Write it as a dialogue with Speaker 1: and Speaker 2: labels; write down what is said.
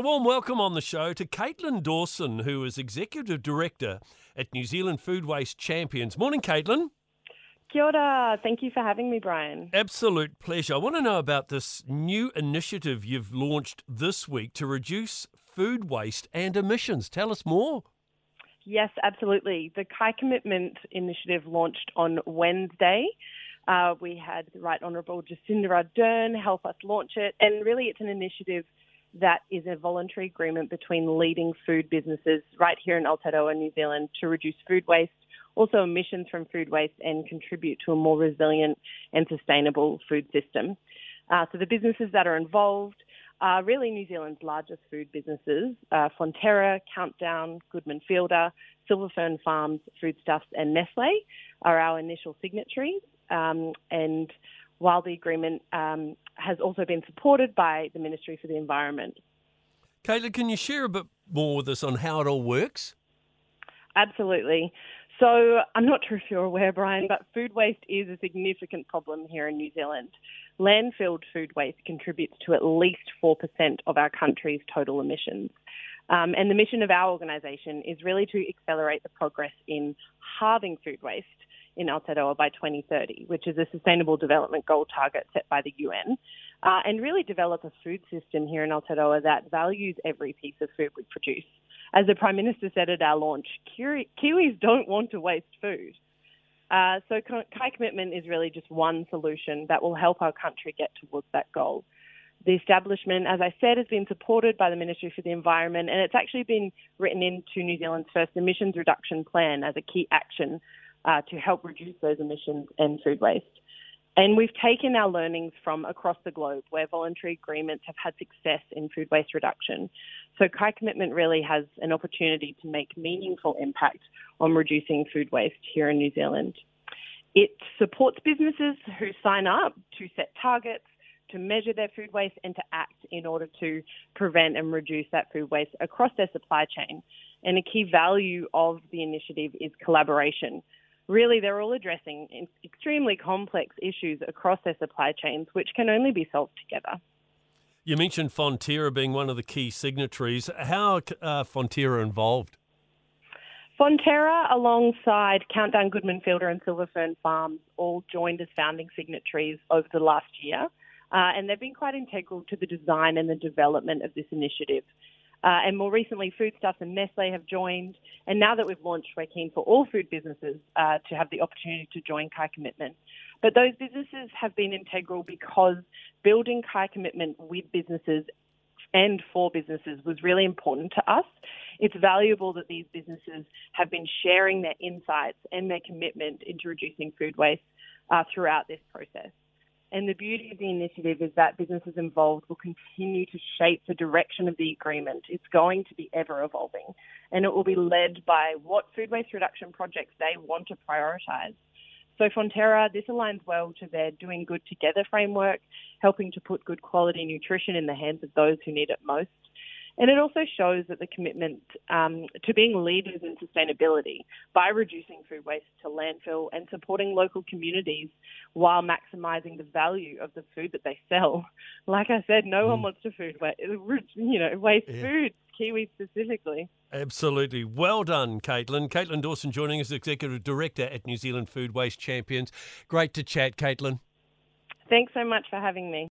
Speaker 1: A warm welcome on the show to Kaitlin Dawson, who is Executive Director at New Zealand Food Waste Champions. Morning, Kaitlin.
Speaker 2: Kia ora. Thank you for having me, Brian.
Speaker 1: Absolute pleasure. I want to know about this new initiative you've launched this week to reduce food waste and emissions. Tell us more.
Speaker 2: Yes, absolutely. The Kai Commitment Initiative launched on Wednesday. Uh, we had the Right Honourable Jacinda Ardern help us launch it, and really it's an initiative that is a voluntary agreement between leading food businesses right here in Aotearoa, New Zealand, to reduce food waste, also emissions from food waste, and contribute to a more resilient and sustainable food system. Uh, so the businesses that are involved are really New Zealand's largest food businesses. Uh, Fonterra, Countdown, Goodman Fielder, Silver Fern Farms, Foodstuffs, and Nestle are our initial signatories. Um, and while the agreement um, has also been supported by the Ministry for the Environment.
Speaker 1: Kaitlin, can you share a bit more with us on how it all works?
Speaker 2: Absolutely. So, I'm not sure if you're aware, Brian, but food waste is a significant problem here in New Zealand. Landfilled food waste contributes to at least 4% of our country's total emissions. Um, and the mission of our organisation is really to accelerate the progress in halving food waste in Aotearoa by 2030, which is a Sustainable Development Goal target set by the UN, uh, and really develop a food system here in Aotearoa that values every piece of food we produce. As the Prime Minister said at our launch, Kiwis don't want to waste food. Uh, so Kai Commitment is really just one solution that will help our country get towards that goal. The establishment, as I said, has been supported by the Ministry for the Environment, and it's actually been written into New Zealand's first emissions reduction plan as a key action uh, to help reduce those emissions and food waste. And we've taken our learnings from across the globe where voluntary agreements have had success in food waste reduction. So Kai Commitment really has an opportunity to make meaningful impact on reducing food waste here in New Zealand. It supports businesses who sign up to set targets, to measure their food waste and to act in order to prevent and reduce that food waste across their supply chain. And a key value of the initiative is collaboration really they're all addressing extremely complex issues across their supply chains, which can only be solved together.
Speaker 1: You mentioned Fonterra being one of the key signatories. How are uh, Fonterra involved?
Speaker 2: Fonterra, alongside Countdown Goodman Fielder and Silver Fern Farms, all joined as founding signatories over the last year. Uh, and they've been quite integral to the design and the development of this initiative. Uh, and more recently, Foodstuffs and Nestle have joined. And now that we've launched, we're keen for all food businesses uh, to have the opportunity to join Kai Commitment. But those businesses have been integral because building Kai Commitment with businesses and for businesses was really important to us. It's valuable that these businesses have been sharing their insights and their commitment into reducing food waste uh, throughout this process. And the beauty of the initiative is that businesses involved will continue to shape the direction of the agreement. It's going to be ever evolving and it will be led by what food waste reduction projects they want to prioritise. So Fonterra, this aligns well to their Doing Good Together framework, helping to put good quality nutrition in the hands of those who need it most. And it also shows that the commitment um, to being leaders in sustainability by reducing food waste to landfill and supporting local communities while maximising the value of the food that they sell. Like I said, no mm. one wants to food waste, you know, waste yeah. food. Kiwi specifically.
Speaker 1: Absolutely. Well done, Kaitlin. Kaitlin Dawson joining us, Executive Director at New Zealand Food Waste Champions. Great to chat, Kaitlin.
Speaker 2: Thanks so much for having me.